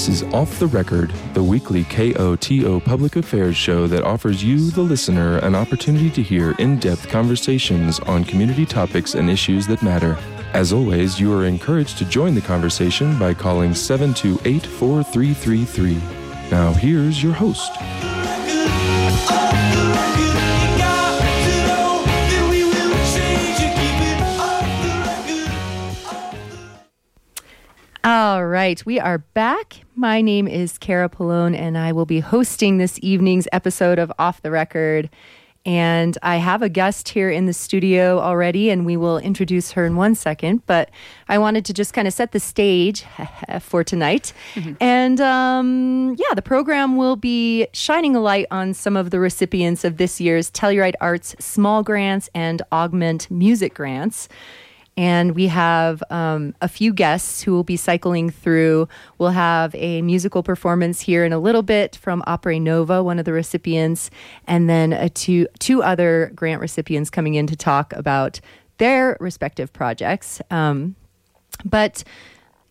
This is Off the Record, the weekly KOTO public affairs show that offers you, the listener, an opportunity to hear in depth conversations on community topics and issues that matter. As always, you are encouraged to join the conversation by calling 728 4333. Now, here's your host. All right, we are back. My name is Cara Pallone, and I will be hosting this evening's episode of Off the Record. And I have a guest here in the studio already, and we will introduce her in one second. But I wanted to just kind of set the stage for tonight. Mm-hmm. And um, yeah, the program will be shining a light on some of the recipients of this year's Telluride Arts Small Grants and Augment Music Grants. And we have um, a few guests who will be cycling through. We'll have a musical performance here in a little bit from Opera Nova, one of the recipients, and then two, two other grant recipients coming in to talk about their respective projects. Um, but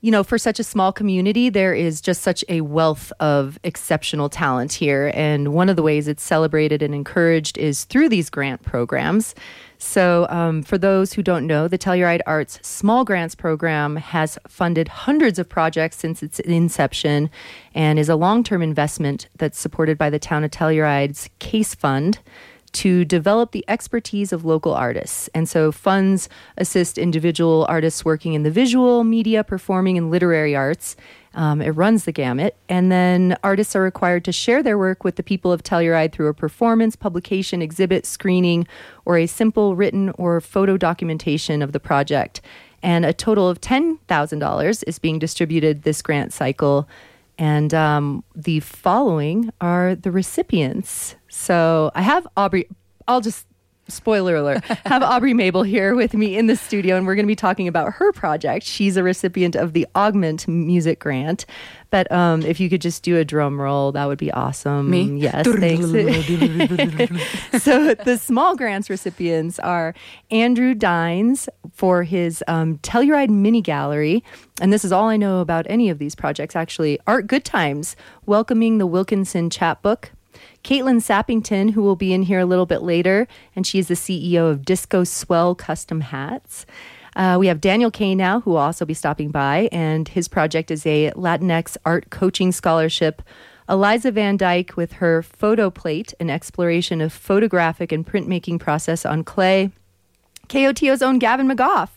you know, for such a small community, there is just such a wealth of exceptional talent here. And one of the ways it's celebrated and encouraged is through these grant programs. So, um, for those who don't know, the Telluride Arts Small Grants Program has funded hundreds of projects since its inception and is a long term investment that's supported by the town of Telluride's CASE Fund to develop the expertise of local artists. And so funds assist individual artists working in the visual, media, performing, and literary arts um, it runs the gamut. And then artists are required to share their work with the people of Telluride through a performance, publication, exhibit, screening, or a simple written or photo documentation of the project. And a total of $10,000 is being distributed this grant cycle. And um, the following are the recipients. So I have Aubrey. I'll just spoiler alert, have Aubrey Mabel here with me in the studio, and we're going to be talking about her project. She's a recipient of the Augment Music Grant. But um, if you could just do a drum roll, that would be awesome. Me? Yes, thanks. so the small grants recipients are Andrew Dines for his um, Telluride Mini Gallery. And this is all I know about any of these projects, actually. Art Goodtimes, welcoming the Wilkinson chapbook Caitlin Sappington, who will be in here a little bit later, and she is the CEO of Disco Swell Custom Hats. Uh, we have Daniel Kanow, who will also be stopping by, and his project is a Latinx art coaching scholarship. Eliza Van Dyke with her photo plate, an exploration of photographic and printmaking process on clay. KOTO's own Gavin McGough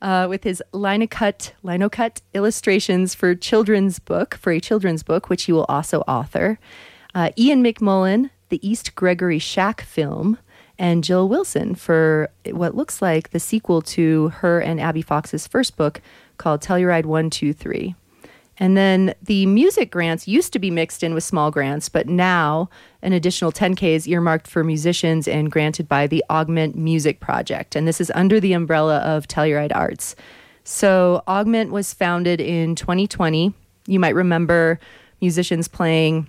uh, with his linocut, linocut illustrations for children's book, for a children's book, which he will also author uh, Ian McMullen, the East Gregory Shack film, and Jill Wilson for what looks like the sequel to her and Abby Fox's first book called Telluride 123. And then the music grants used to be mixed in with small grants, but now an additional 10K is earmarked for musicians and granted by the Augment Music Project. And this is under the umbrella of Telluride Arts. So Augment was founded in 2020. You might remember musicians playing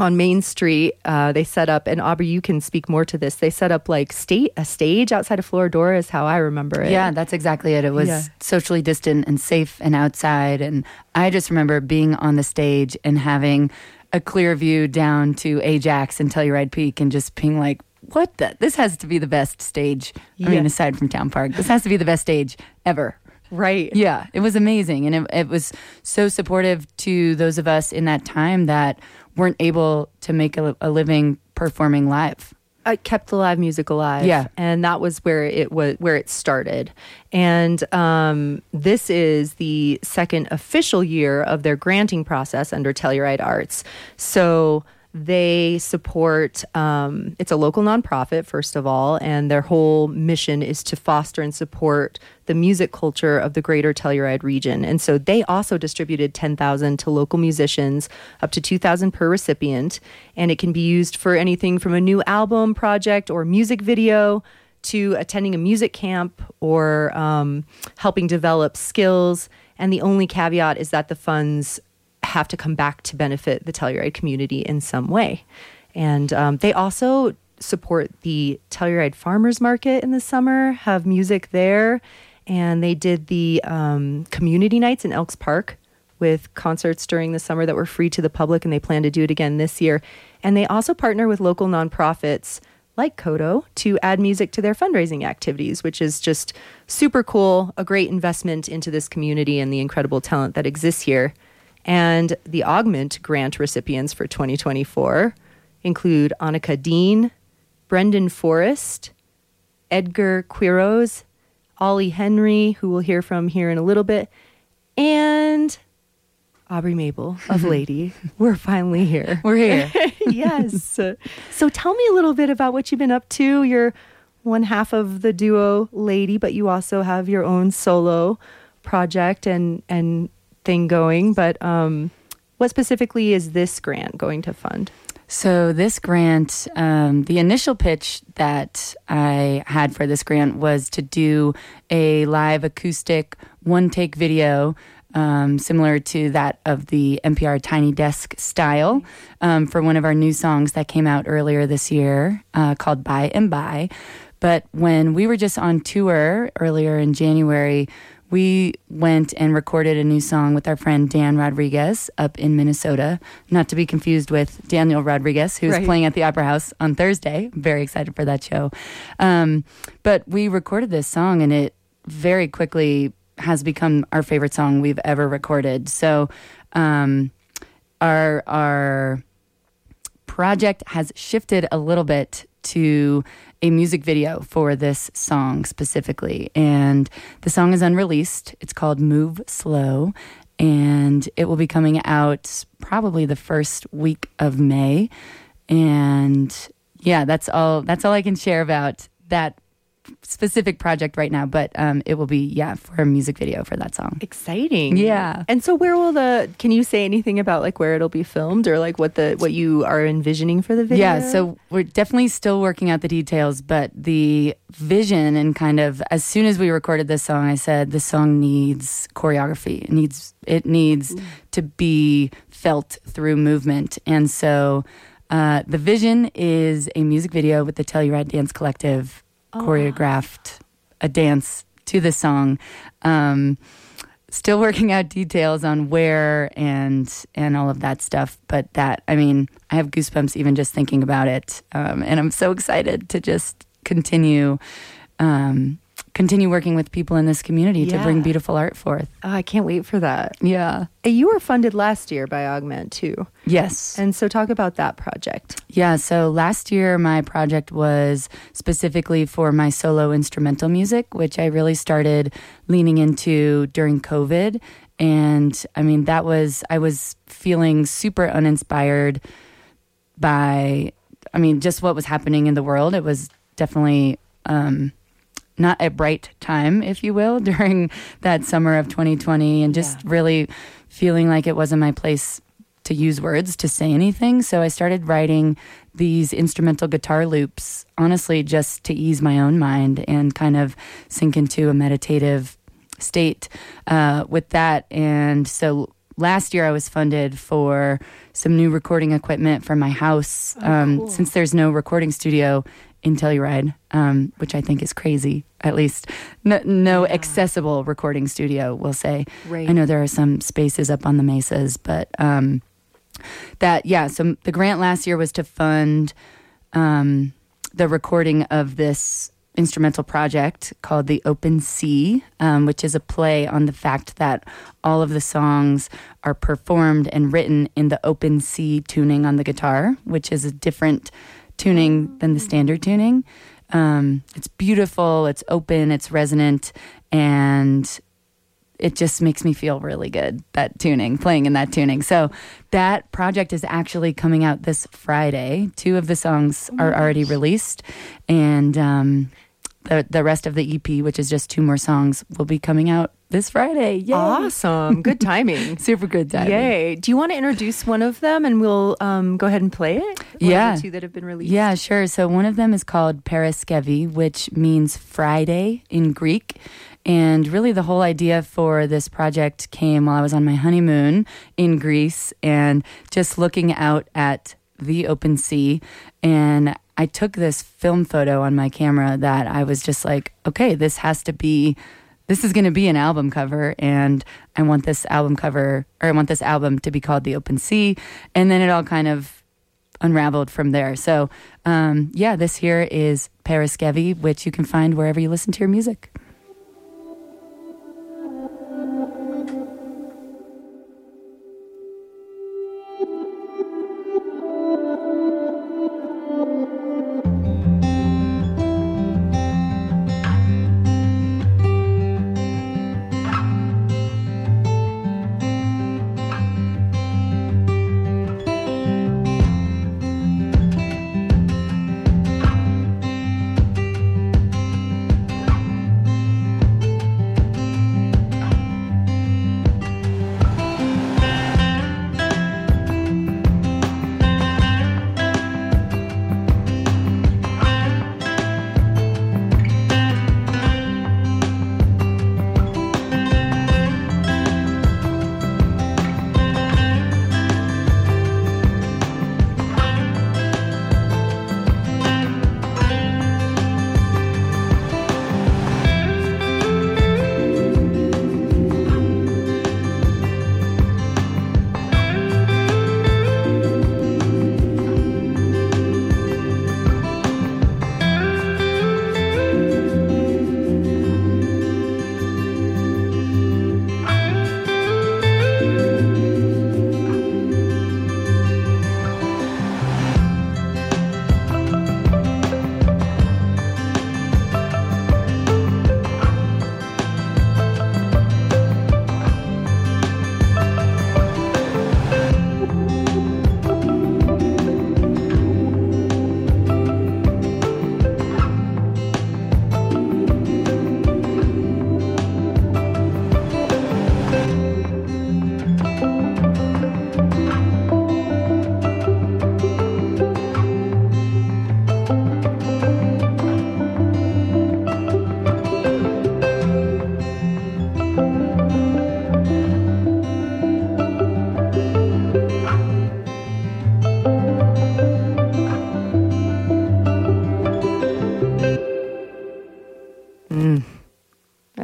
on Main Street, uh, they set up, and Aubrey, you can speak more to this. They set up like state a stage outside of Floradora, is how I remember it. Yeah, that's exactly it. It was yeah. socially distant and safe and outside, and I just remember being on the stage and having a clear view down to Ajax and Telluride Peak, and just being like, "What the? This has to be the best stage." I mean, aside from Town Park, this has to be the best stage ever. Right. Yeah, it was amazing, and it, it was so supportive to those of us in that time that weren't able to make a, a living performing live. I kept the live music alive. Yeah, and that was where it was where it started. And um, this is the second official year of their granting process under Telluride Arts. So they support, um, it's a local nonprofit, first of all, and their whole mission is to foster and support the music culture of the greater Telluride region. And so they also distributed 10,000 to local musicians, up to 2,000 per recipient. And it can be used for anything from a new album project or music video to attending a music camp or um, helping develop skills. And the only caveat is that the funds have to come back to benefit the Telluride community in some way. And um, they also support the Telluride Farmers Market in the summer, have music there. And they did the um, community nights in Elks Park with concerts during the summer that were free to the public, and they plan to do it again this year. And they also partner with local nonprofits like KOTO to add music to their fundraising activities, which is just super cool, a great investment into this community and the incredible talent that exists here. And the Augment grant recipients for 2024 include Annika Dean, Brendan Forrest, Edgar Quiroz, Ollie Henry, who we'll hear from here in a little bit, and Aubrey Mabel of Lady. We're finally here. We're here. yes. so tell me a little bit about what you've been up to. You're one half of the duo Lady, but you also have your own solo project and and thing going. But um, what specifically is this grant going to fund? So, this grant, um, the initial pitch that I had for this grant was to do a live acoustic one take video. Um, similar to that of the NPR Tiny Desk style um, for one of our new songs that came out earlier this year uh, called By and By. But when we were just on tour earlier in January, we went and recorded a new song with our friend Dan Rodriguez up in Minnesota, not to be confused with Daniel Rodriguez, who's right. playing at the Opera House on Thursday. very excited for that show. Um, but we recorded this song, and it very quickly has become our favorite song we've ever recorded. So, um, our our project has shifted a little bit to a music video for this song specifically. And the song is unreleased. It's called Move Slow. And it will be coming out probably the first week of May. And yeah, that's all that's all I can share about that specific project right now, but um, it will be yeah for a music video for that song. Exciting, yeah. And so, where will the? Can you say anything about like where it'll be filmed or like what the what you are envisioning for the video? Yeah, so we're definitely still working out the details, but the vision and kind of as soon as we recorded this song, I said the song needs choreography. It needs it needs Ooh. to be felt through movement, and so. Uh, the vision is a music video with the Telluride Dance Collective oh. choreographed a dance to the song. Um, still working out details on where and and all of that stuff. But that, I mean, I have goosebumps even just thinking about it, um, and I'm so excited to just continue. Um, continue working with people in this community yeah. to bring beautiful art forth. Oh, I can't wait for that. Yeah. You were funded last year by Augment too. Yes. And so talk about that project. Yeah, so last year my project was specifically for my solo instrumental music, which I really started leaning into during COVID. And I mean, that was, I was feeling super uninspired by, I mean, just what was happening in the world. It was definitely, um, not a bright time, if you will, during that summer of 2020 and just yeah. really feeling like it wasn't my place to use words to say anything. So I started writing these instrumental guitar loops, honestly, just to ease my own mind and kind of sink into a meditative state uh, with that. And so last year I was funded for some new recording equipment for my house. Oh, um, cool. Since there's no recording studio in Telluride, um, which I think is crazy. At least no, no yeah. accessible recording studio, we'll say. Right. I know there are some spaces up on the mesas, but um, that yeah. So the grant last year was to fund um, the recording of this instrumental project called The Open Sea, um, which is a play on the fact that all of the songs are performed and written in the open C tuning on the guitar, which is a different tuning than the standard tuning. Um, it's beautiful, it's open, it's resonant, and it just makes me feel really good that tuning playing in that tuning. So that project is actually coming out this friday. Two of the songs are already released and um, the, the rest of the ep which is just two more songs will be coming out this Friday. Yay. Awesome. Good timing. Super good timing. Yay. Do you want to introduce one of them and we'll um, go ahead and play it? One yeah. two that have been released. Yeah, sure. So one of them is called Paraskevi, which means Friday in Greek. And really, the whole idea for this project came while I was on my honeymoon in Greece and just looking out at the open sea. And I took this film photo on my camera that I was just like, okay, this has to be this is going to be an album cover and I want this album cover or I want this album to be called The Open Sea. And then it all kind of unraveled from there. So, um, yeah, this here is Paraskevi, which you can find wherever you listen to your music.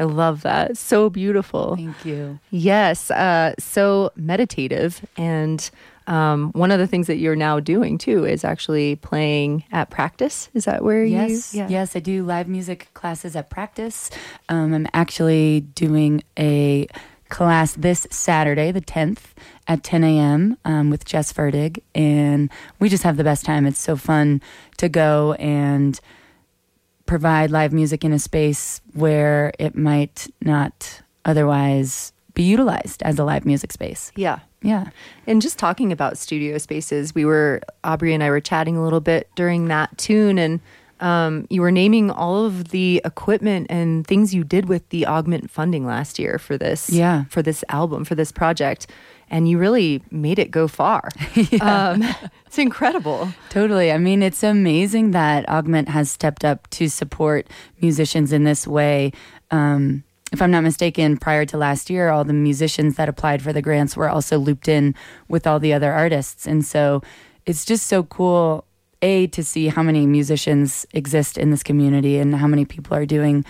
Love that. So beautiful. Thank you. Yes. Uh, so meditative. And um, one of the things that you're now doing too is actually playing at practice. Is that where yes, you? Yeah. Yes, I do live music classes at practice. Um, I'm actually doing a class this Saturday, the 10th, at 10 a.m. Um, with Jess Fertig. And we just have the best time. It's so fun to go and provide live music in a space where it might not otherwise be utilized as a live music space. Yeah. Yeah. And just talking about studio spaces, we were, Aubrey and I were chatting a little bit during that tune, and um, you were naming all of the equipment and things you did with the augment funding last year for this, yeah. for this album, for this project and you really made it go far. yeah. um, it's incredible. Totally. I mean, it's amazing that Augment has stepped up to support musicians in this way. Um, if I'm not mistaken, prior to last year, all the musicians that applied for the grants were also looped in with all the other artists. And so it's just so cool, A, to see how many musicians exist in this community and how many people are doing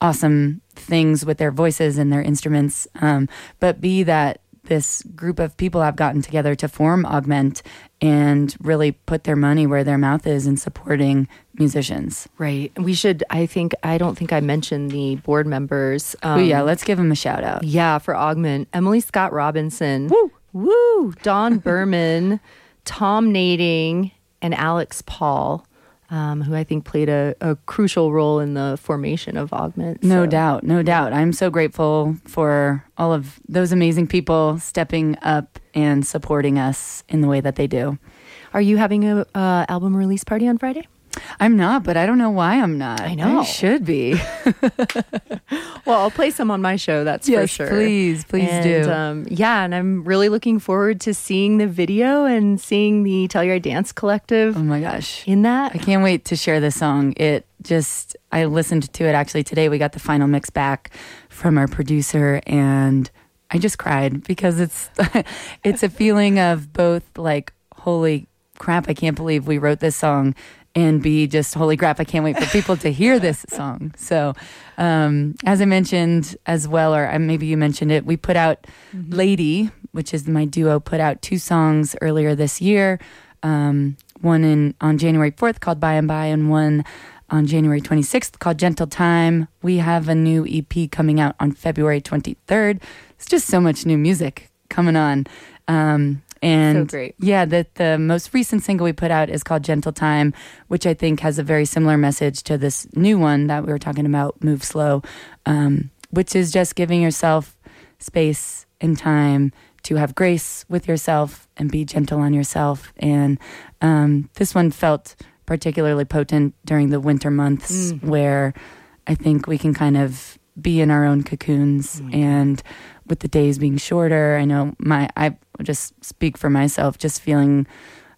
awesome things with their voices and their instruments. Um, but B, that this group of people have gotten together to form Augment and really put their money where their mouth is in supporting musicians. Right. We should, I think, I don't think I mentioned the board members. Um, oh, yeah. Let's give them a shout out. Yeah, for Augment. Emily Scott Robinson. Woo! Woo! Don Berman, Tom Nading, and Alex Paul um, who I think played a, a, crucial role in the formation of Augment. So. No doubt, no doubt. I'm so grateful for all of those amazing people stepping up and supporting us in the way that they do. Are you having a uh, album release party on Friday? I'm not, but I don't know why I'm not. I know. I should be. well, I'll play some on my show, that's yes, for sure. Please, please and, do. Um, yeah, and I'm really looking forward to seeing the video and seeing the Telluride Dance Collective. Oh my gosh. In that. I can't wait to share this song. It just, I listened to it actually today. We got the final mix back from our producer and I just cried because it's it's a feeling of both like holy crap, I can't believe we wrote this song and B, just holy crap, I can't wait for people to hear this song. So, um, as I mentioned as well, or uh, maybe you mentioned it, we put out mm-hmm. Lady, which is my duo, put out two songs earlier this year. Um, one in on January 4th called By and By, and one on January 26th called Gentle Time. We have a new EP coming out on February 23rd. It's just so much new music coming on. Um, and so great. Yeah, the, the most recent single we put out is called Gentle Time, which I think has a very similar message to this new one that we were talking about, Move Slow, um, which is just giving yourself space and time to have grace with yourself and be gentle on yourself. And um, this one felt particularly potent during the winter months mm. where I think we can kind of be in our own cocoons mm. and with the days being shorter. I know my I just speak for myself, just feeling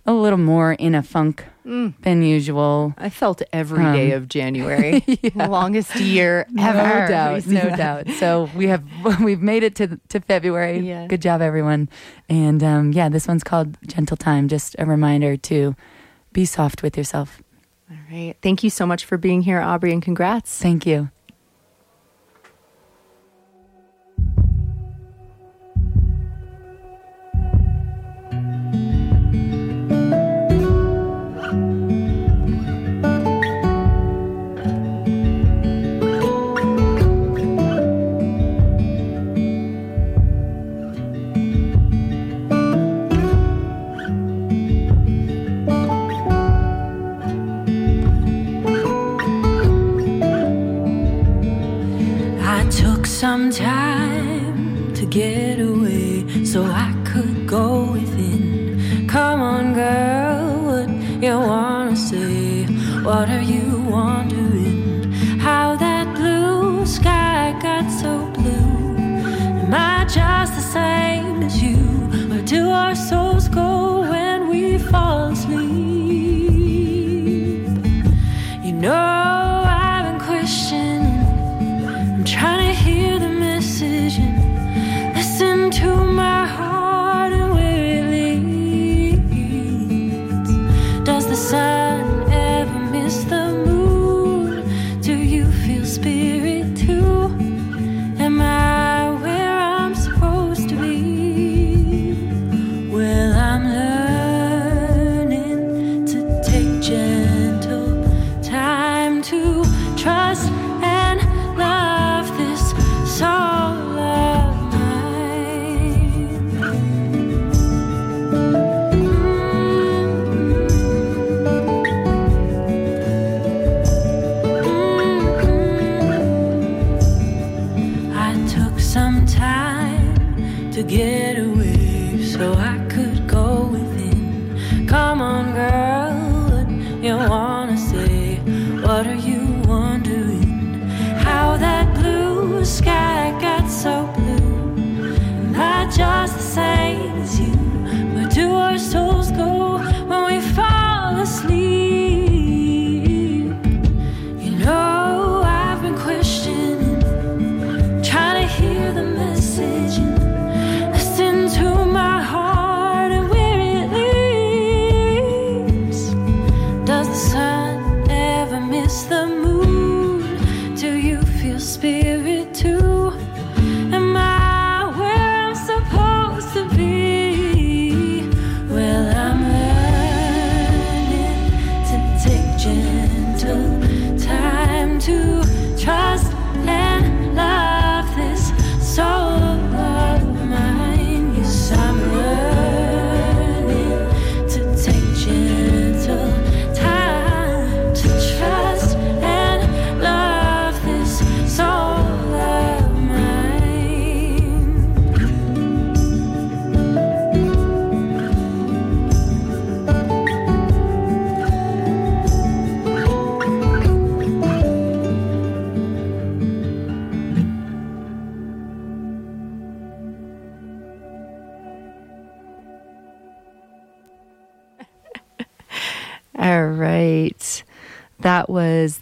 a little more in a funk mm. than usual. I felt every um, day of January, yeah. longest year ever. No doubt, no that. doubt. So we have we've made it to to February. Yeah. Good job, everyone. And um, yeah, this one's called Gentle Time. Just a reminder to be soft with yourself. All right. Thank you so much for being here, Aubrey, and congrats. Thank you.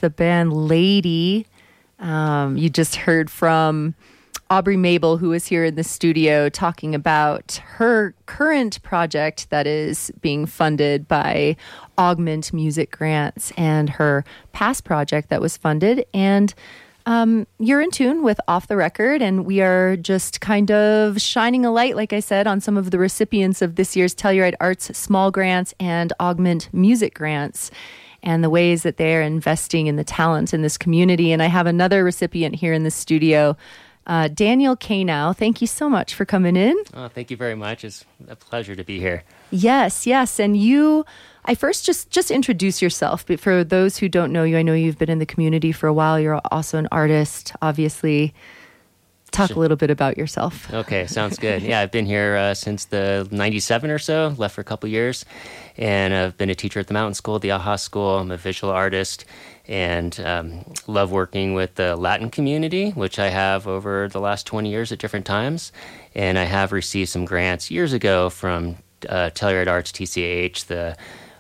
The band Lady. Um, you just heard from Aubrey Mabel, who is here in the studio talking about her current project that is being funded by Augment Music Grants and her past project that was funded. And um, you're in tune with Off the Record, and we are just kind of shining a light, like I said, on some of the recipients of this year's Telluride Arts Small Grants and Augment Music Grants and the ways that they're investing in the talent in this community. And I have another recipient here in the studio. Uh, Daniel Kanow, thank you so much for coming in. Oh, thank you very much. It's a pleasure to be here. Yes, yes. And you, I first just just introduce yourself. But for those who don't know you, I know you've been in the community for a while. You're also an artist, obviously. Talk a little bit about yourself. Okay, sounds good. Yeah, I've been here uh, since the 97 or so, left for a couple years. And I've been a teacher at the Mountain School, the AHA School. I'm a visual artist and um, love working with the Latin community, which I have over the last 20 years at different times. And I have received some grants years ago from uh, Telluride Arts TCH, the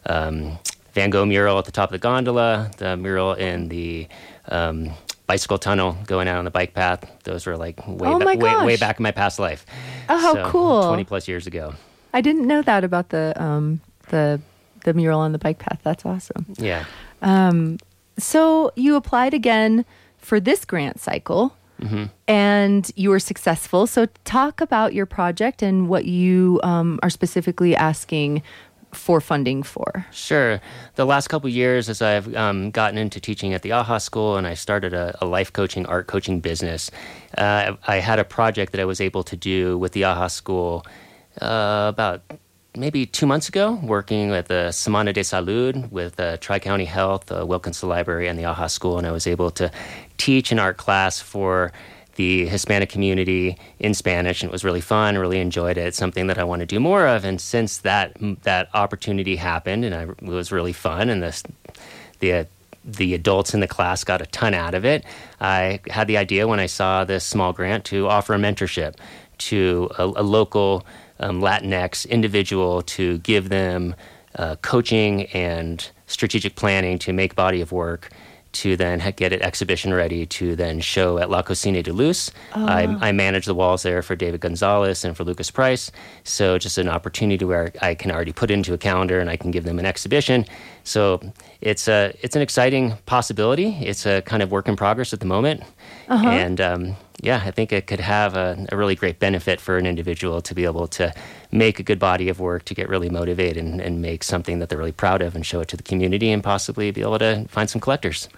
um, Van Gogh mural at the top of the gondola, the mural in the um, bicycle tunnel going out on the bike path. Those were like way, oh ba- way, way back in my past life. Oh, how so, cool! Twenty plus years ago. I didn't know that about the um, the the mural on the bike path. That's awesome. Yeah. Um, so you applied again for this grant cycle. Mm-hmm. And you were successful. So, talk about your project and what you um, are specifically asking for funding for? Sure. The last couple years, as I've um, gotten into teaching at the AHA School and I started a, a life coaching, art coaching business, uh, I had a project that I was able to do with the AHA School uh, about maybe two months ago, working with the Semana de Salud with uh, Tri County Health, uh, Wilkinson Library, and the AHA School, and I was able to teach an art class for the Hispanic community in Spanish, and it was really fun. Really enjoyed it. It's something that I want to do more of. And since that that opportunity happened, and I, it was really fun, and the the the adults in the class got a ton out of it. I had the idea when I saw this small grant to offer a mentorship to a, a local um, Latinx individual to give them uh, coaching and strategic planning to make body of work to then get it exhibition ready to then show at La Cocina de Luz. Oh. I, I, manage the walls there for David Gonzalez and for Lucas Price. So just an opportunity where I can already put into a calendar and I can give them an exhibition. So it's a it's an exciting possibility. It's a kind of work in progress at the moment, uh-huh. and um, yeah, I think it could have a, a, really great benefit for an individual to be able to make a good body of work, to get really motivated and, and make something that they're really proud of and show it to the community and possibly be able to find some collectors.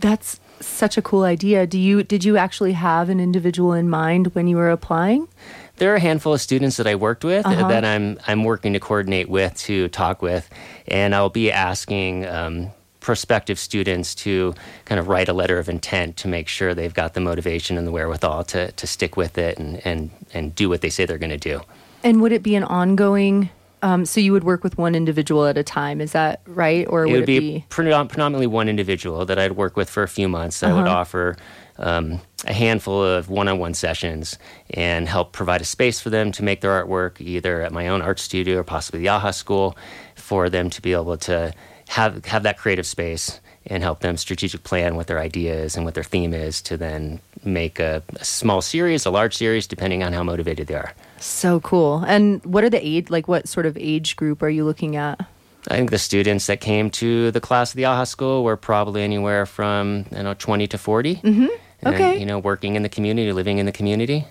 That's such a cool idea. Do you did you actually have an individual in mind when you were applying? There are a handful of students that I worked with uh-huh. that I'm I'm working to coordinate with to talk with, and I'll be asking um, prospective students to kind of write a letter of intent to make sure they've got the motivation and the wherewithal to, to stick with it and, and, and do what they say they're going to do. And would it be an ongoing? Um, so you would work with one individual at a time, is that right? Or would it would be, be? predominantly one individual that I'd work with for a few months. Uh-huh. I would uh-huh. offer um, a handful of one-on-one sessions and help provide a space for them to make their artwork, either at my own art studio or possibly the AHA School, for them to be able to have have that creative space and help them strategic plan what their idea is and what their theme is to then make a, a, small series, a large series, depending on how motivated they are. So cool. And what are the age like what sort of age group are you looking at? I think the students that came to the class of the AHA school were probably anywhere from you know 20 to 40. Mm-hmm. Okay. And, you know, working in the community, living in the community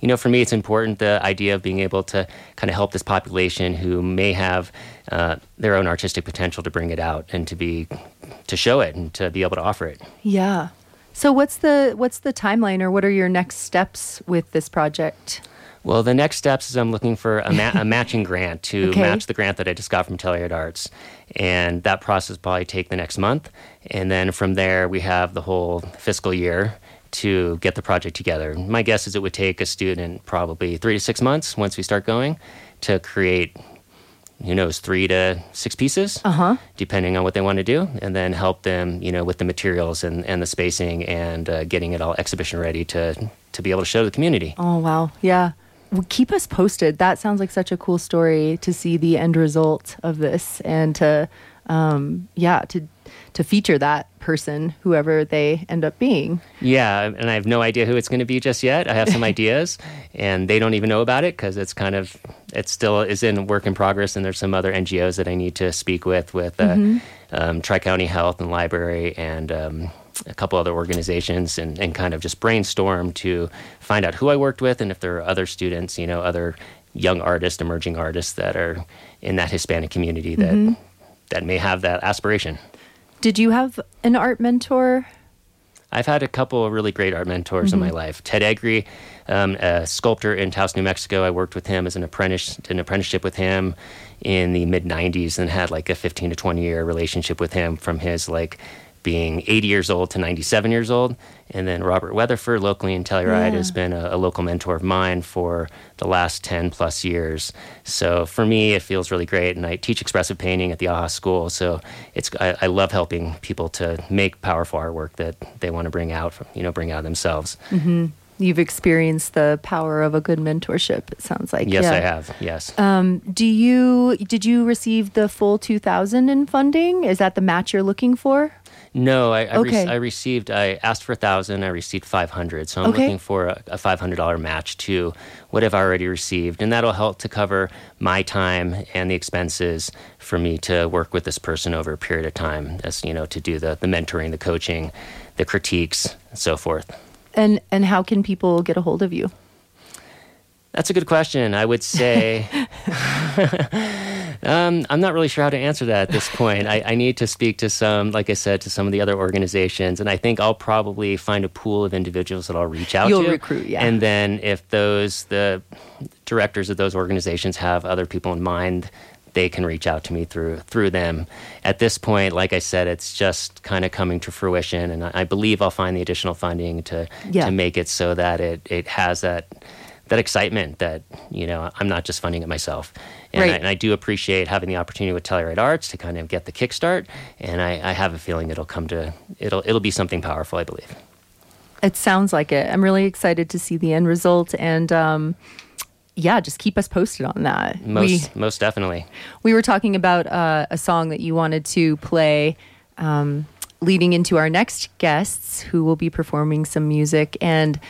you know, for me, it's important the idea of being able to kind of help this population who may have uh, their own artistic potential to bring it out and to be to show it and to be able to offer it. Yeah. So what's the what's the timeline, or what are your next steps with this project? Well, the next steps is I'm looking for a, ma- a matching grant to okay. match the grant that I just got from Telluride Arts. And that process probably take the next month. And then from there, we have the whole fiscal year to get the project together. My guess is it would take a student probably three to six months once we start going to create, who knows, three to six pieces, uh-huh. depending on what they want to do, and then help them, you know, with the materials and, and the spacing and uh, getting it all exhibition ready to to be able to show the community. Oh wow, yeah. Well, keep us posted. That sounds like such a cool story to see the end result of this and to, um, yeah, to to feature that person, whoever they end up being. Yeah, and I have no idea who it's going to be just yet. I have some ideas, and they don't even know about it because it's kind of it still is in work in progress. And there's some other NGOs that I need to speak with, with uh, mm-hmm. um, Tri County Health and Library, and um, a couple other organizations, and, and kind of just brainstorm to find out who I worked with, and if there are other students, you know, other young artists, emerging artists that are in that Hispanic community that mm-hmm. that may have that aspiration. Did you have an art mentor? I've had a couple of really great art mentors mm-hmm. in my mm-hmm. life. Ted Egri, um, a sculptor in Taos, New Mexico. I worked with him as an apprentice, did an apprenticeship with him in the mid '90s, and had like a 15 to 20 year relationship with him from his like being 80 years old to 97 years old. And then Robert Weatherford, locally in Telluride, yeah. has been a, a, local mentor of mine for the last 10 plus years. So for me, it feels really great. And I teach expressive painting at the AHA School. So it's I, I love helping people to make powerful artwork that they want to bring out, from, you know, bring out themselves. Mm-hmm. You've experienced the power of a good mentorship. It sounds like yes, yeah. I have. Yes. Um, do you did you receive the full two thousand in funding? Is that the match you're looking for? No, I I, okay. re- I, received. I asked for a thousand. I received five hundred. So I'm okay. looking for a, a five hundred dollar match to what I've already received, and that'll help to cover my time and the expenses for me to work with this person over a period of time. As you know, to do the the mentoring, the coaching, the critiques, and so forth. And and how can people get a hold of you? That's a good question. I would say. Um, I'm not really sure how to answer that at this point. I, I, need to speak to some, like I said, to some of the other organizations, and I think I'll probably find a pool of individuals that I'll reach out You'll to. recruit, yeah. And then if those the directors of those organizations have other people in mind, they can reach out to me through through them. At this point, like I said, it's just kind of coming to fruition, and I, I believe I'll find the additional funding to yeah. to make it so that it it has that that excitement that you know I'm not just funding it myself. And, right. I, and I do appreciate having the opportunity with Telluride Arts to kind of get the kickstart. And I, I have a feeling it'll come to it'll it'll be something powerful. I believe. It sounds like it. I'm really excited to see the end result and. Um, yeah, just keep us posted on that. Most, we, most definitely. We were talking about uh, a song that you wanted to play um, leading into our next guests who will be performing some music. And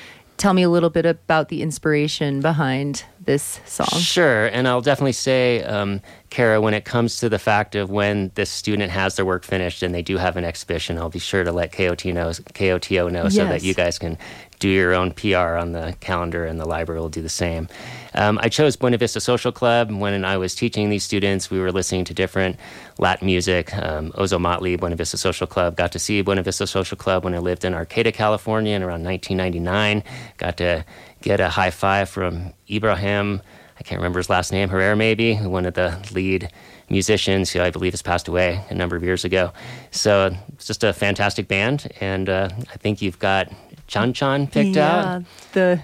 tell me a little bit about the inspiration behind this song. Sure, and I'll definitely say, um, Cara, when it comes to the fact of when this student has their work finished and they do have an exhibition, I'll be sure to let KOT know, KOTO know yes. so that you guys can do your own PR on the calendar and the library will do the same. Um, I chose Buena Vista Social Club. When I was teaching these students, we were listening to different Latin music. Um, Ozomatli, Buena Vista Social Club. Got to see Buena Vista Social Club when I lived in Arcata, California in around 1999. Got to get a high five from Ibrahim. I can't remember his last name, Herrera maybe, one of the lead musicians who I believe has passed away a number of years ago. So it's just a fantastic band, and uh, I think you've got Chan Chan picked yeah, out? The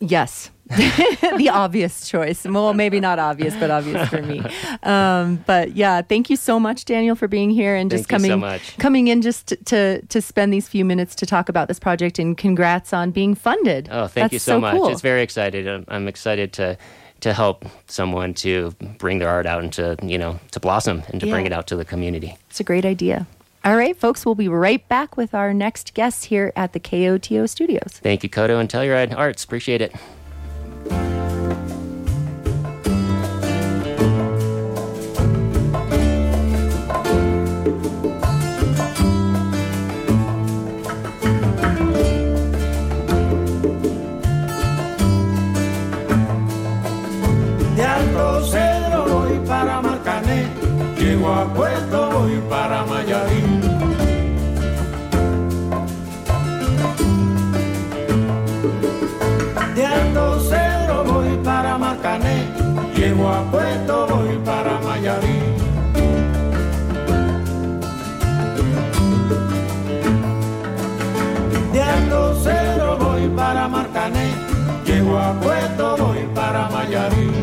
yes. the obvious choice. Well, maybe not obvious, but obvious for me. Um, but yeah, thank you so much, Daniel, for being here and thank just coming so coming in just to, to, to spend these few minutes to talk about this project. And congrats on being funded. Oh, thank That's you so, so much. Cool. It's very excited. I'm, I'm excited to to help someone to bring their art out and to you know to blossom and to yeah. bring it out to the community. It's a great idea. All right, folks, we'll be right back with our next guest here at the KOTO studios. Thank you, KOTO and Telluride Arts. Appreciate it. De Alto Cedro para Marcané, llego a Puerto I got you.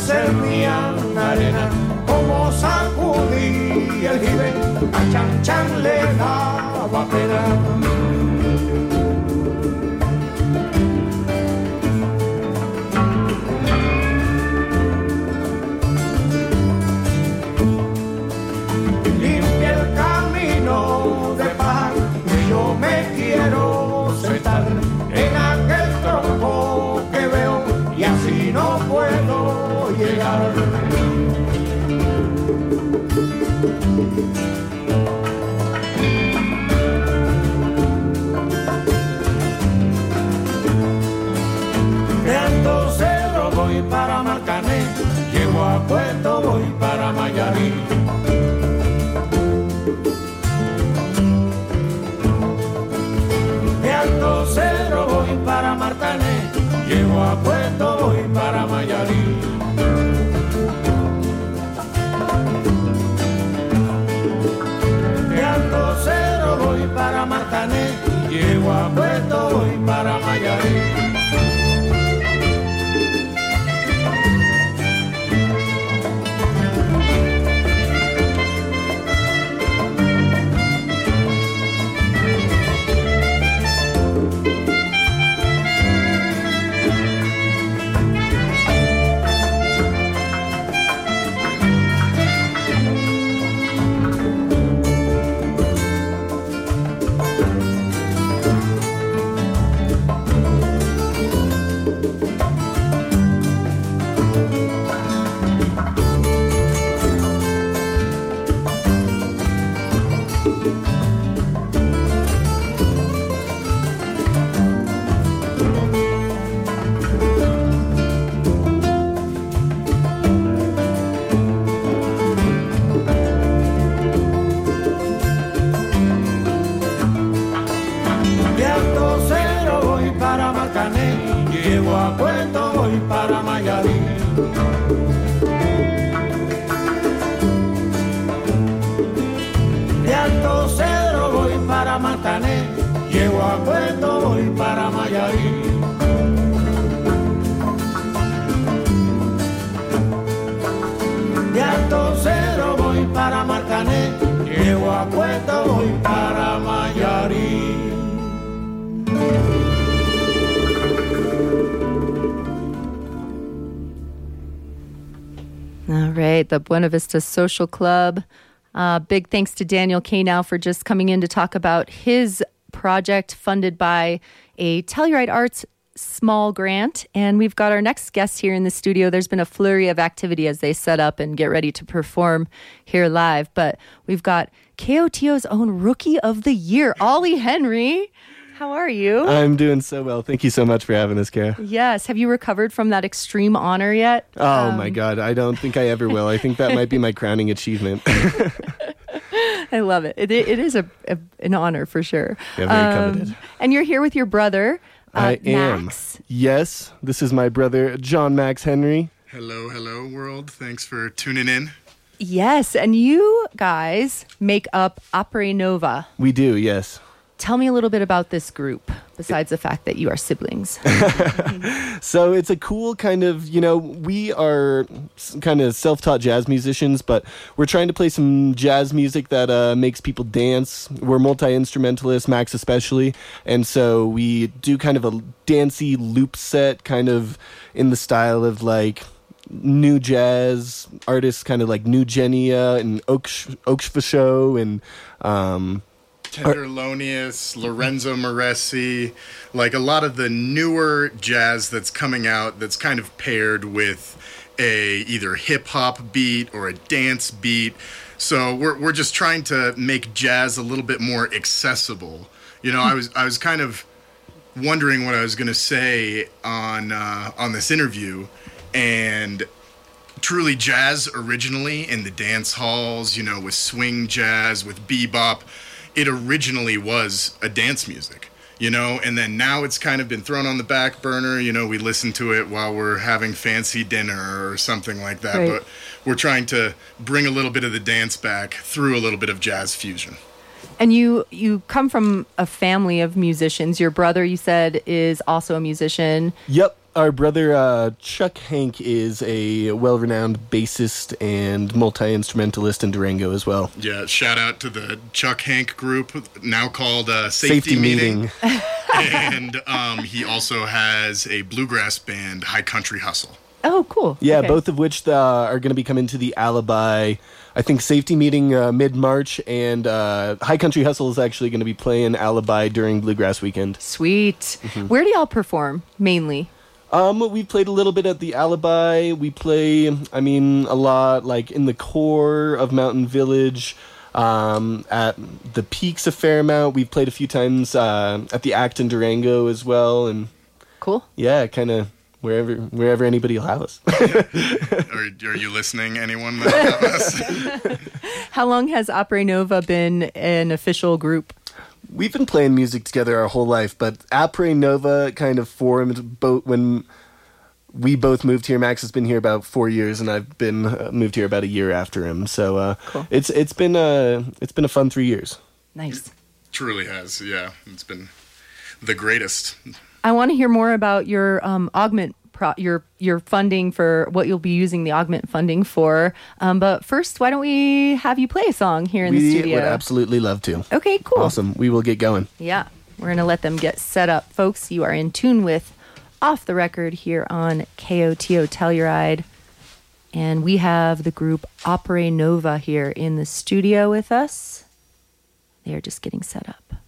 Servían arena, como sacudí el jibe, a chan chan le daba pena. The Buena Vista Social Club. Uh, big thanks to Daniel Kanow for just coming in to talk about his project funded by a Telluride Arts small grant. And we've got our next guest here in the studio. There's been a flurry of activity as they set up and get ready to perform here live. But we've got KOTO's own Rookie of the Year, Ollie Henry. How are you? I'm doing so well. Thank you so much for having us, Cara. Yes. Have you recovered from that extreme honor yet? Oh um, my God. I don't think I ever will. I think that might be my crowning achievement. I love it. It, it is a, a, an honor for sure. Yeah, very um, coveted. And you're here with your brother, uh, I am. Max. Yes. This is my brother, John Max Henry. Hello, hello, world. Thanks for tuning in. Yes. And you guys make up Apre Nova. We do, yes. Tell me a little bit about this group, besides the fact that you are siblings. so it's a cool kind of, you know, we are kind of self taught jazz musicians, but we're trying to play some jazz music that uh, makes people dance. We're multi instrumentalists, Max especially. And so we do kind of a dancey loop set, kind of in the style of like new jazz artists, kind of like Nu Genea and Oaksh, Show and. Um, Tenderlonious, Lorenzo Moresi, like a lot of the newer jazz that's coming out that's kind of paired with a either hip hop beat or a dance beat. So we're we're just trying to make jazz a little bit more accessible. You know, I was I was kind of wondering what I was going to say on uh, on this interview, and truly jazz originally in the dance halls, you know, with swing jazz, with bebop it originally was a dance music you know? And then now it's kind of been thrown on the back burner you know? We listen to it while we're having fancy dinner or something like that right. but we're trying to bring a little bit of the dance back through a little bit of jazz fusion. And you you come from a family of musicians. Your brother you said is also a musician. Yep our brother uh, Chuck Hank is a well-renowned bassist and multi-instrumentalist in Durango as well. Yeah, shout out to the Chuck Hank group, now called uh, Safety, Meeting. and um, he also has a bluegrass band, High Country Hustle. Oh, cool. Yeah, Okay. both of which uh, are going to be coming to the Alibi. I think Safety Meeting uh, mid-March, and uh, High Country Hustle is actually going to be playing Alibi during Bluegrass Weekend. Sweet. Mm-hmm. Where do y'all perform mainly? Um, we played a little bit at the Alibi. We play, I mean, a lot like in the core of Mountain Village. Um, at the Peaks a fair amount. We've played a few times uh, at the Act in Durango as well, and Cool. yeah, kind of wherever wherever anybody will have us. Are, are you listening, anyone? that have us? How long has Apre Nova been an official group? We've been playing music together our whole life, but Apre Nova kind of formed both when we both moved here. Max has been here about four years, and I've been uh, moved here about a year after him. So uh, Cool. it's it's been a it's been a fun three years. Nice. Truly has, yeah. It's been the greatest. I want to hear more about your um, augment pro- your your funding for what you'll be using the augment funding for. Um, but first, why don't we have you play a song here in the we studio? would absolutely love to. okay, cool. Awesome. We will get going. Yeah, we're going to let them get set up. Folks, you are in tune with Off the Record here on KOTO Telluride. And we have the group Apre Nova here in the studio with us. They are just getting set up.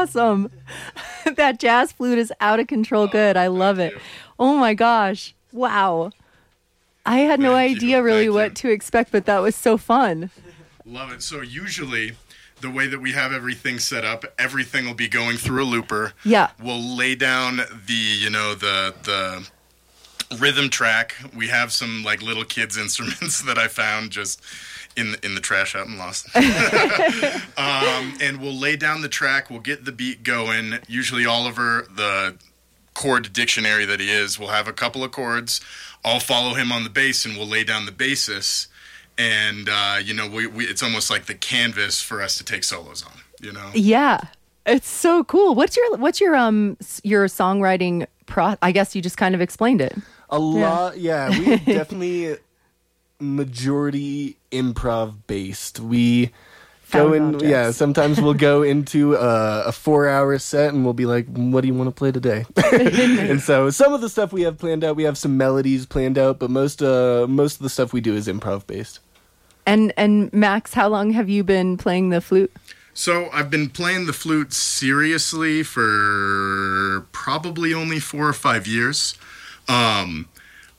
Awesome. that jazz flute is out of control oh, good. I love it. Oh my gosh. Wow. I had no Thank you, idea really thank what you. to expect, but that was so fun. Love it. So usually, the way that we have everything set up, everything will be going through a looper. Yeah. We'll lay down the, you know, the the rhythm track. We have some like little kids instruments that I found just in the, in the trash out and lost. um, and we'll lay down the track. We'll get the beat going. Usually, Oliver, the chord dictionary that he is, will have a couple of chords. I'll follow him on the bass, and we'll lay down the basis. And uh, you know, we, we it's almost like the canvas for us to take solos on. You know. Yeah. It's so cool. What's your what's your um your songwriting pro I guess you just kind of explained it. A lot, yeah. we definitely majority improv based. We go in, objects. yeah. Sometimes we'll go into a, a four-hour set, and we'll be like, "What do you want to play today?" and so some of the stuff we have planned out, we have some melodies planned out, but most uh most of the stuff we do is improv based. And and Max, how long have you been playing the flute? So I've been playing the flute seriously for probably only four or five years. Um,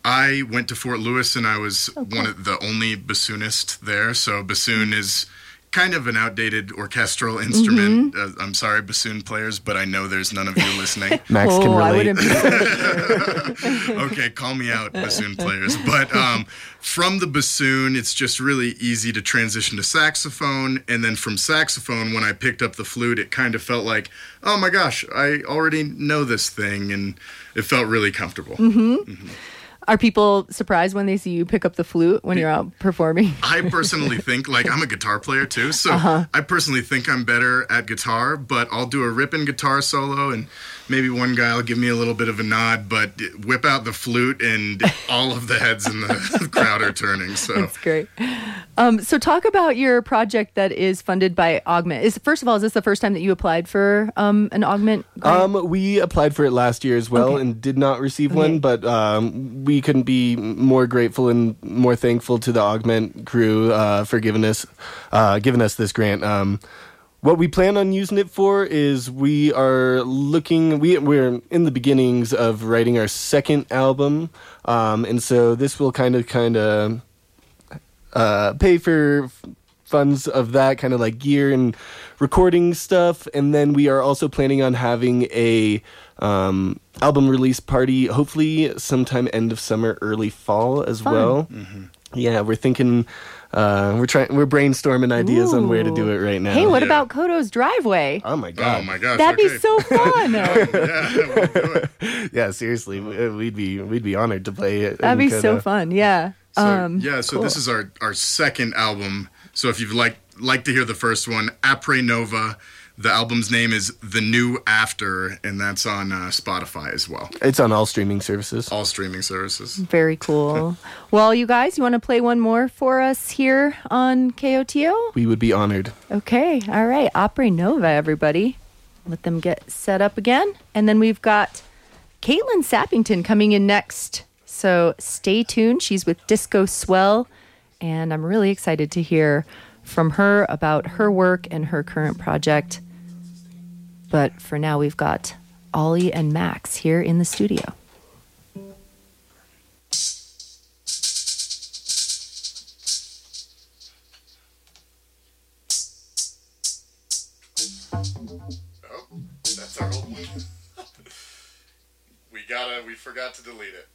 I went to Fort Lewis and I was one of the only bassoonist there. So bassoon is kind of an outdated orchestral instrument. Uh, I'm sorry, bassoon players, but I know there's none of you listening. Max can oh, I relate. wouldn't okay, call me out, bassoon players. But um, from the bassoon, it's just really easy to transition to saxophone. And then from saxophone, when I picked up the flute, it kind of felt like, oh my gosh, I already know this thing. And it felt really comfortable. Are people surprised when they see you pick up the flute when you're out performing? I personally think, like, I'm a guitar player too. So uh-huh. I personally think I'm better at guitar, but I'll do a ripping guitar solo and maybe one guy will give me a little bit of a nod, but whip out the flute and all of the heads in the crowd are turning. So. That's great. Um, so talk about your project that is funded by Augment. Is first of all, is this the first time that you applied for um, an Augment? grant? Um, we applied for it last year as well Okay. and did not receive Okay. one, but um, we couldn't be more grateful and more thankful to the Augment crew uh, for giving us uh, giving us this grant. Um, what we plan on using it for is we are looking we we're in the beginnings of writing our second album, um, and so this will kind of kind of uh, pay for funds of that kind of like gear and recording stuff and then we are also planning on having a um, album release party hopefully sometime end of summer early fall as well. Yeah we're thinking uh, we're trying we're brainstorming ideas on where to do it right now hey, what Yeah. about KOTO's driveway? oh my god Oh my gosh. That'd okay. be so fun. Yeah, we'll do it. yeah seriously we- we'd be we'd be honored to play it That'd in be so fun. Yeah. So, um, yeah, so cool. this is our, our second album. So if you'd like like to hear the first one, Apre Nova, the album's name is The New After, and that's on uh, Spotify as well. it's on all streaming services All streaming services. Very cool. well, you guys, you want to play one more for us here on KOTO? we would be honored Okay. All right. Apre Nova, everybody. Let them get set up again. And then we've got Caitlin Sappington coming in next. So stay tuned. She's with Disco Swell. And I'm really excited to hear from her about her work and her current project. But for now, we've got Ollie and Max here in the studio. Oh, that's our old one. we gotta, we forgot to delete it.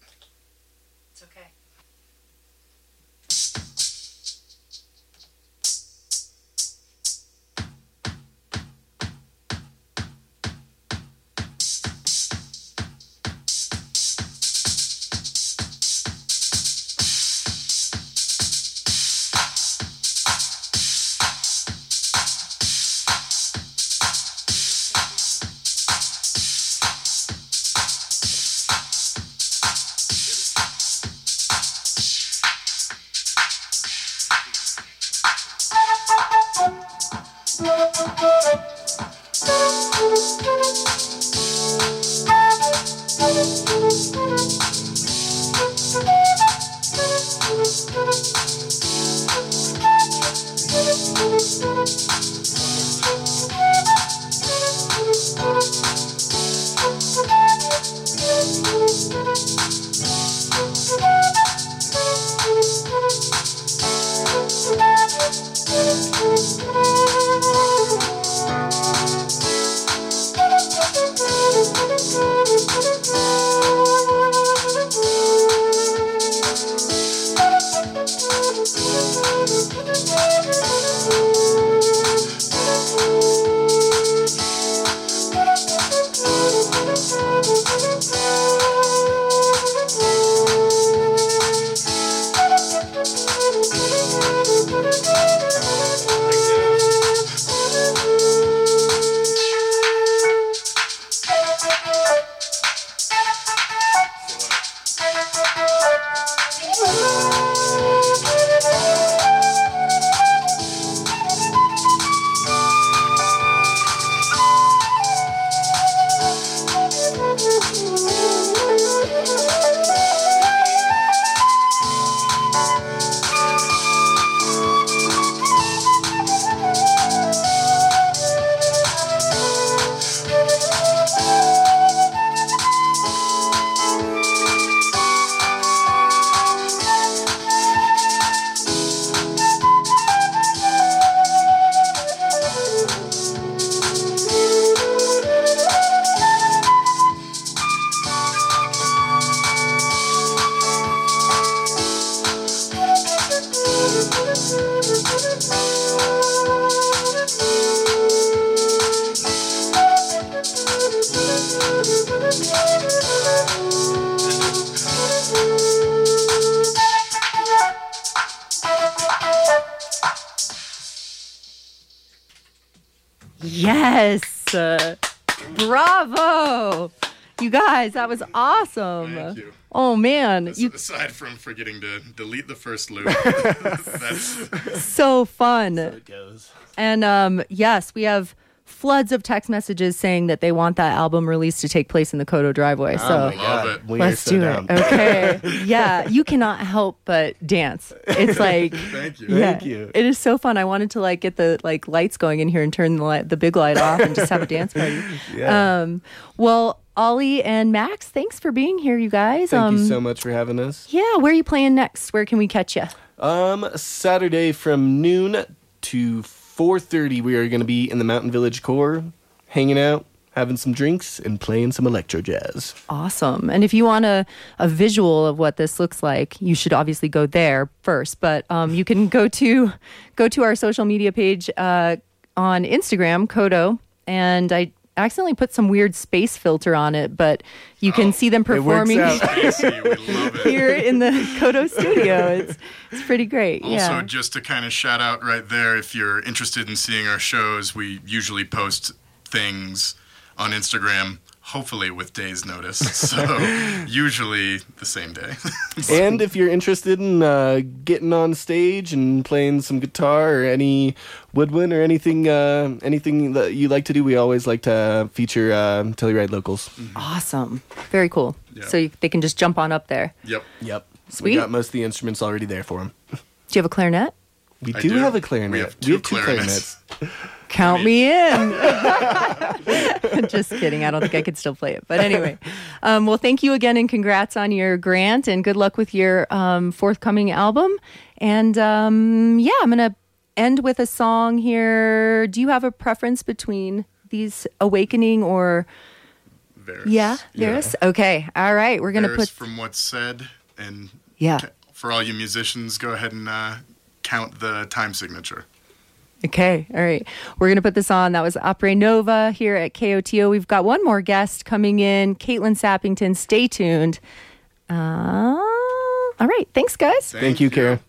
Awesome. Thank you. Oh man, you Aside from forgetting to delete the first loop, that's so fun. It goes. And um, yes, we have floods of text messages saying that they want that album release to take place in the KOTO driveway. So oh my Love God. it. Let's so do down. it. Okay. yeah, you cannot help but dance. It's like thank you. yeah, Thank you. It is so fun. I wanted to like get the like lights going in here and turn the light, the big light off and just have a dance party. Yeah. Um, well, Ollie and Max, thanks for being here, you guys. Thank um, you so much for having us. Yeah, where are you playing next? Where can we catch you? Um, Saturday from noon to 4:30, we are going to be in the Mountain Village Core, hanging out, having some drinks, and playing some electro jazz. Awesome. And if you want a, a visual of what this looks like, you should obviously go there first. But um, you can go to go to our social media page uh, on Instagram, KOTO, and I accidentally put some weird space filter on it, but you can oh, see them performing out. Casey, we love it. here in the KOTO studio. It's it's pretty great. Also, yeah. just to kind of shout out right there, if you're interested in seeing our shows, we usually post things on Instagram, hopefully with days' notice. So, usually the same day. and if you're interested in uh, getting on stage and playing some guitar or any woodwind or anything, uh, anything that you like to do, we always like to feature uh, Telluride locals. awesome. Very cool. Yeah. So you, they can just jump on up there. yep. Yep, Sweet. We got most of the instruments already there for them. Do you have a clarinet? We do, do. have a clarinet. We have two clarinets. Count me in. Just kidding. I don't think I could still play it. But anyway, um, well, thank you again and congrats on your grant and good luck with your um, forthcoming album. And um, yeah, I'm going to end with a song here. Do you have a preference between these Awakening or. Varys. Yeah, there's. Okay. All right. We're going to Varys put. from what's said, and Yeah. for all you musicians, go ahead and uh, count the time signature. Okay, all right. We're going to put this on. That was Apre Nova here at KOTO. We've got one more guest coming in, Caitlin Sappington. Stay tuned. Uh, all right. Thanks, guys. Thank you, Cara.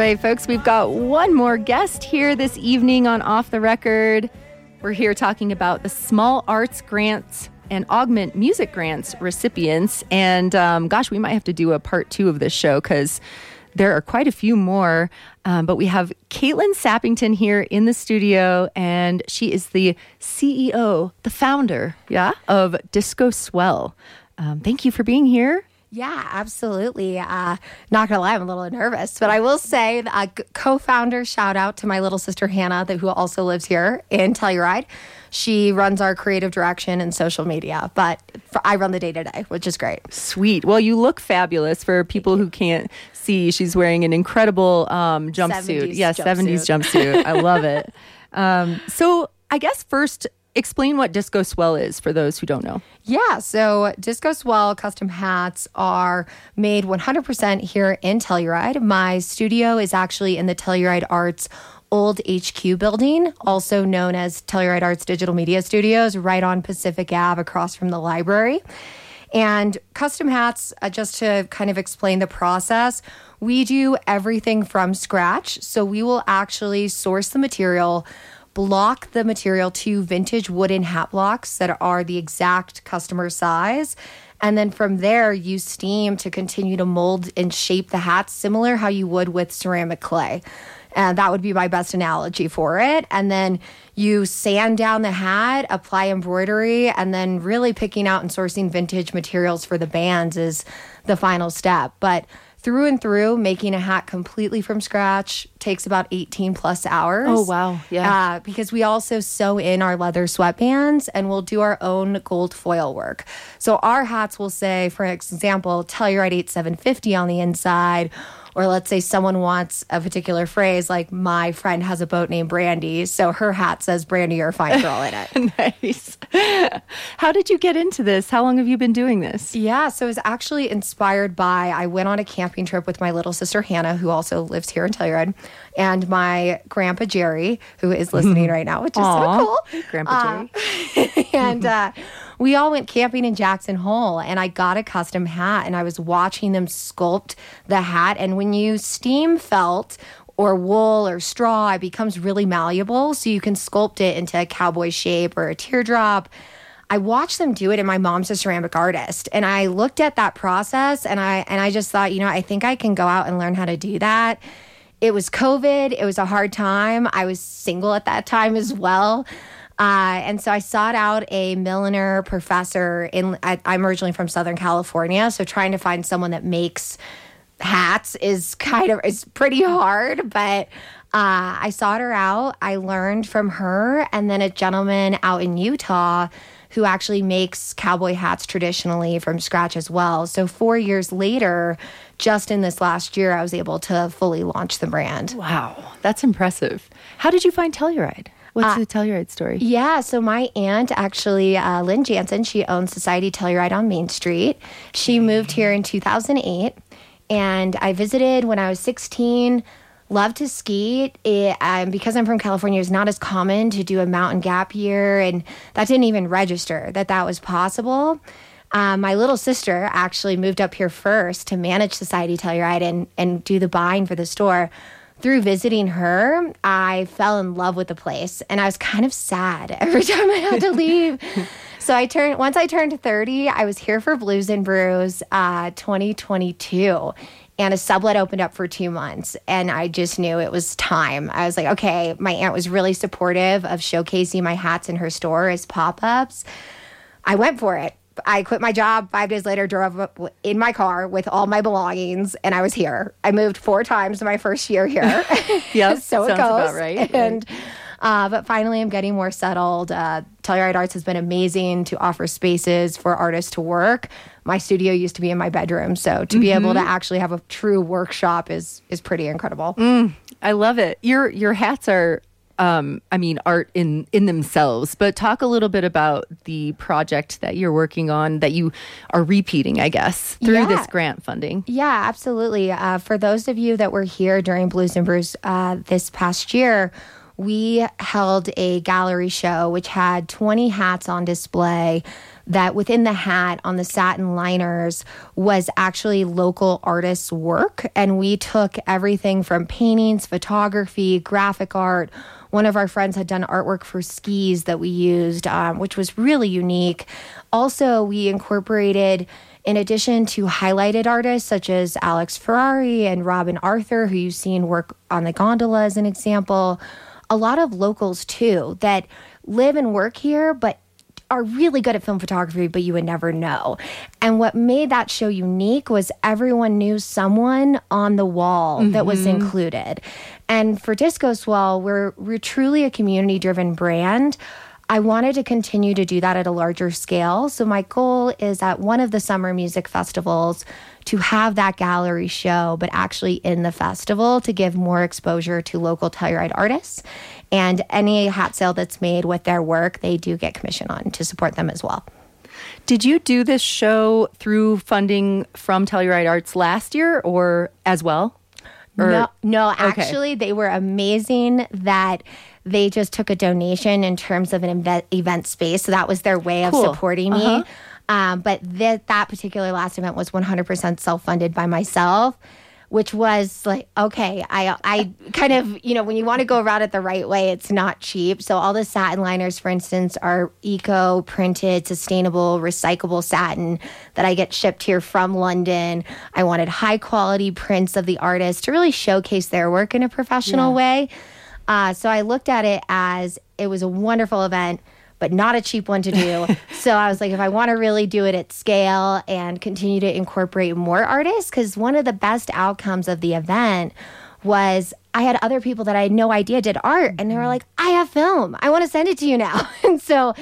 Right, folks, we've got one more guest here this evening on Off the Record. We're here talking about the Small Arts Grants and Augment Music Grants recipients. And um, gosh, we might have to do a part two of this show because there are quite a few more. Um, but we have Caitlin Sappington here in the studio, and she is the CEO, the founder, yeah, of Disco Swell. Um, thank you for being here. Yeah, absolutely. Uh, not gonna lie, I'm a little nervous, but I will say, uh, co-founder shout out to my little sister Hannah, that who also lives here in Telluride. She runs our creative direction and social media, but for, I run the day to day, which is great. Sweet. Well, you look fabulous. For people who can't see, she's wearing an incredible um, jumpsuit. 70s yeah, jumpsuit. 70s jumpsuit. I love it. Um, so, I guess first, explain what Disco Swell is for those who don't know. Yeah, so Disco Swell custom hats are made 100% here in Telluride. My studio is actually in the Telluride Arts old HQ building, also known as Telluride Arts Digital Media Studios, right on Pacific Ave across from the library. And custom hats, uh, just to kind of explain the process, we do everything from scratch. So we will actually source the material, block the material to vintage wooden hat blocks that are the exact customer size. And then from there, use steam to continue to mold and shape the hats, similar how you would with ceramic clay. And that would be my best analogy for it. And then you sand down the hat, apply embroidery, and then really picking out and sourcing vintage materials for the bands is the final step. But through and through, making a hat completely from scratch takes about 18 plus hours. Oh, wow. Yeah. Uh, because we also sew in our leather sweatbands and we'll do our own gold foil work. So our hats will say, for example, Telluride 8750 on the inside. Or let's say someone wants a particular phrase like, my friend has a boat named Brandy. So her hat says, Brandy, you're a fine girl in it. nice. How did you get into this? How long have you been doing this? Yeah, so it was actually inspired by I went on a camping trip with my little sister Hannah, who also lives here in Telluride, and my grandpa Jerry, who is listening right now, which is Aw, so cool. Grandpa Jerry. and uh, we all went camping in Jackson Hole, and I got a custom hat, and I was watching them sculpt the hat. And when you steam felt or wool or straw, it becomes really malleable, so you can sculpt it into a cowboy shape or a teardrop. I watched them do it and my mom's a ceramic artist and I looked at that process and I and I just thought, you know, I think I can go out and learn how to do that. It was COVID, it was a hard time. I was single at that time as well. Uh, and so I sought out a milliner professor in I, I'm originally from Southern California, so trying to find someone that makes hats is kind of is pretty hard, but uh, I sought her out. I learned from her, and then a gentleman out in Utah who actually makes cowboy hats traditionally from scratch as well. So four years later, just in this last year, I was able to fully launch the brand. Wow, that's impressive. How did you find Telluride? What's the Telluride story? Yeah, so my aunt actually, uh, Lynn Jansen, she owns Society Telluride on Main Street. She moved here in 2008, and I visited when I was 16. Love to ski. It, um, because I'm from California, it's not as common to do a mountain gap year, and that didn't even register that that was possible. Um, my little sister actually moved up here first to manage Society Telluride and, and do the buying for the store through visiting her, I fell in love with the place and I was kind of sad every time I had to leave. so I turned once I turned 30, I was here for Blues and Brews uh 2022 and a sublet opened up for 2 months and I just knew it was time. I was like, okay, my aunt was really supportive of showcasing my hats in her store as pop-ups. I went for it. I quit my job five days later, drove up in my car with all my belongings, and I was here. I moved four times in my first year here. Yep, so it sounds about goes. right. And uh, but finally, I'm getting more settled. Uh, Telluride Arts has been amazing to offer spaces for artists to work. My studio used to be in my bedroom, so to be able to actually have a true workshop is is pretty incredible. I love it. Your your hats are um, I mean, art in in themselves. But talk a little bit about the project that you're working on that you are repeating, I guess, through Yeah. this grant funding. Yeah, absolutely. Uh, for those of you that were here during Blues and Brews uh, this past year, we held a gallery show which had 20 hats on display that within the hat on the satin liners was actually local artists' work. And we took everything from paintings, photography, graphic art. One of our friends had done artwork for skis that we used, um, which was really unique. Also, we incorporated in addition to highlighted artists such as Alex Ferrari and Robin Arthur, who you've seen work on the gondola as an example, a lot of locals too that live and work here, but are really good at film photography, but you would never know. And what made that show unique was everyone knew someone on the wall mm-hmm. that was mm-hmm. included. And for Disco Swell, we're, we're truly a community driven brand. I wanted to continue to do that at a larger scale. So, my goal is at one of the summer music festivals to have that gallery show, but actually in the festival to give more exposure to local Telluride artists. And any hat sale that's made with their work, they do get commission on to support them as well. Did you do this show through funding from Telluride Arts last year or as well? Or, no, no, actually, okay. they were amazing that they just took a donation in terms of an event, event space. So that was their way of cool. supporting me. Uh-huh. Um, but th- that particular last event was 100% self funded by myself which was like okay i i kind of you know when you want to go about it the right way it's not cheap. So all the satin liners for instance are eco printed sustainable recyclable satin that i get shipped here from london. I wanted high quality prints of the artist to really showcase their work in a professional yeah. way. Uh, so i looked at it as it was a wonderful event but not a cheap one to do. so I was like, if I want to really do it at scale and continue to incorporate more artists, because one of the best outcomes of the event was I had other people that I had no idea did art, and they were mm-hmm. like, I have film. I want to send it to you now. and so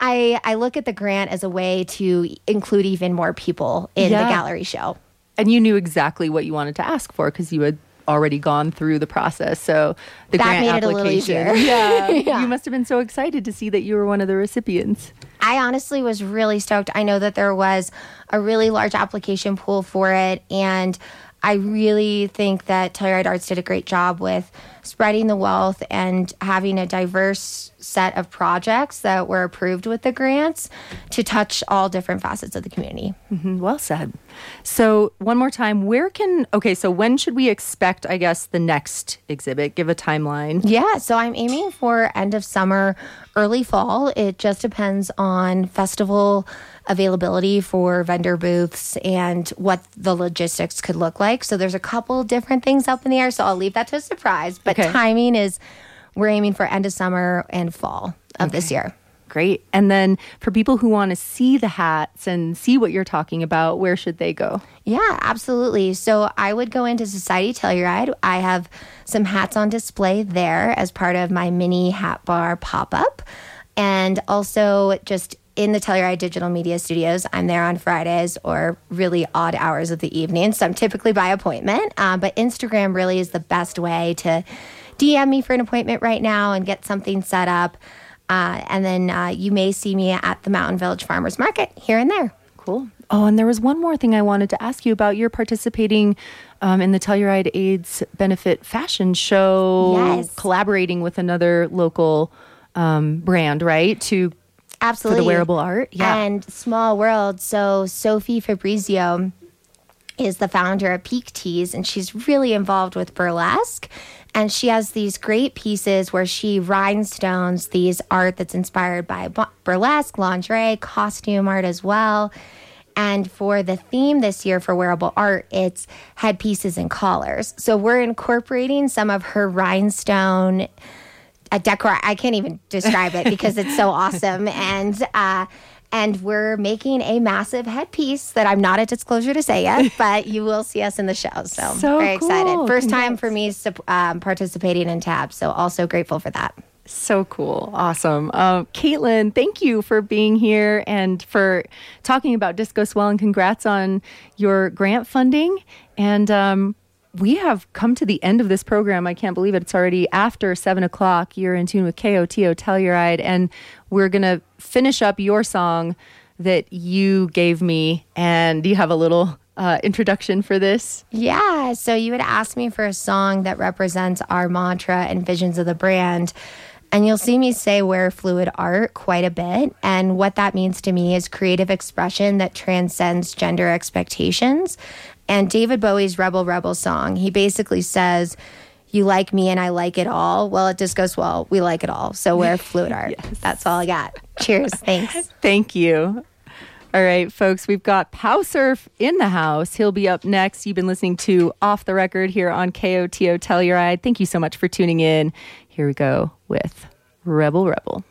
I, I look at the grant as a way to include even more people in yeah. the gallery show. And you knew exactly what you wanted to ask for because you had already gone through the process. So the that grant application, it a little easier. Yeah, yeah, you must have been so excited to see that you were one of the recipients. I honestly was really stoked. I know that there was a really large application pool for it, and I really think that Telluride Arts did a great job with spreading the wealth and having a diverse set of projects that were approved with the grants to touch all different facets of the community. Mm-hmm. Well said. So, one more time, where can, okay, so when should we expect, I guess, the next exhibit? Give a timeline. Yeah, so I'm aiming for end of summer, early fall. It just depends on festival availability for vendor booths and what the logistics could look like. So there's a couple different things up in the air. So I'll leave that to a surprise. But okay. timing is we're aiming for end of summer and fall of okay. this year. Great. And then for people who want to see the hats and see what you're talking about, where should they go? Yeah, absolutely. So I would go into Society Telluride. I have some hats on display there as part of my mini hat bar pop up. And also just in the Telluride Digital Media Studios. I'm there on Fridays or really odd hours of the evening. So I'm typically by appointment. Uh, but Instagram really is the best way to DM me for an appointment right now and get something set up. Uh, and then uh, you may see me at the Mountain Village Farmers Market here and there. Cool. Oh, and there was one more thing I wanted to ask you about. You're participating um, in the Telluride AIDS Benefit Fashion Show, yes. collaborating with another local um, brand, right? To Absolutely. For the wearable art. Yeah. And Small World. So Sophie Fabrizio is the founder of Peak Tees, and she's really involved with burlesque. And she has these great pieces where she rhinestones these art that's inspired by burlesque, lingerie, costume art as well. And for the theme this year for wearable art, it's headpieces and collars. So we're incorporating some of her rhinestone a decor. I can't even describe it because it's so awesome. And uh, and we're making a massive headpiece that I'm not at disclosure to say yet, but you will see us in the show. So, so very cool. excited. First time for me um, participating in Tab. So also grateful for that. So cool. Awesome. Uh, Caitlin, thank you for being here and for talking about Disco Swell and congrats on your grant funding. And um, we have come to the end of this program. I can't believe it. It's already after seven o'clock. You're in tune with KOTO Telluride, and we're going to finish up your song that you gave me. And do you have a little uh, introduction for this? Yeah. So you had asked me for a song that represents our mantra and visions of the brand. And you'll see me say wear fluid art quite a bit. And what that means to me is creative expression that transcends gender expectations. And David Bowie's Rebel Rebel song, he basically says, You like me and I like it all. Well, it just goes, Well, we like it all. So wear fluid art. yes. That's all I got. Cheers. Thanks. Thank you. All right, folks, we've got Pow Surf in the house. He'll be up next. You've been listening to Off the Record here on KOTO Telluride. Thank you so much for tuning in. Here we go with Rebel Rebel.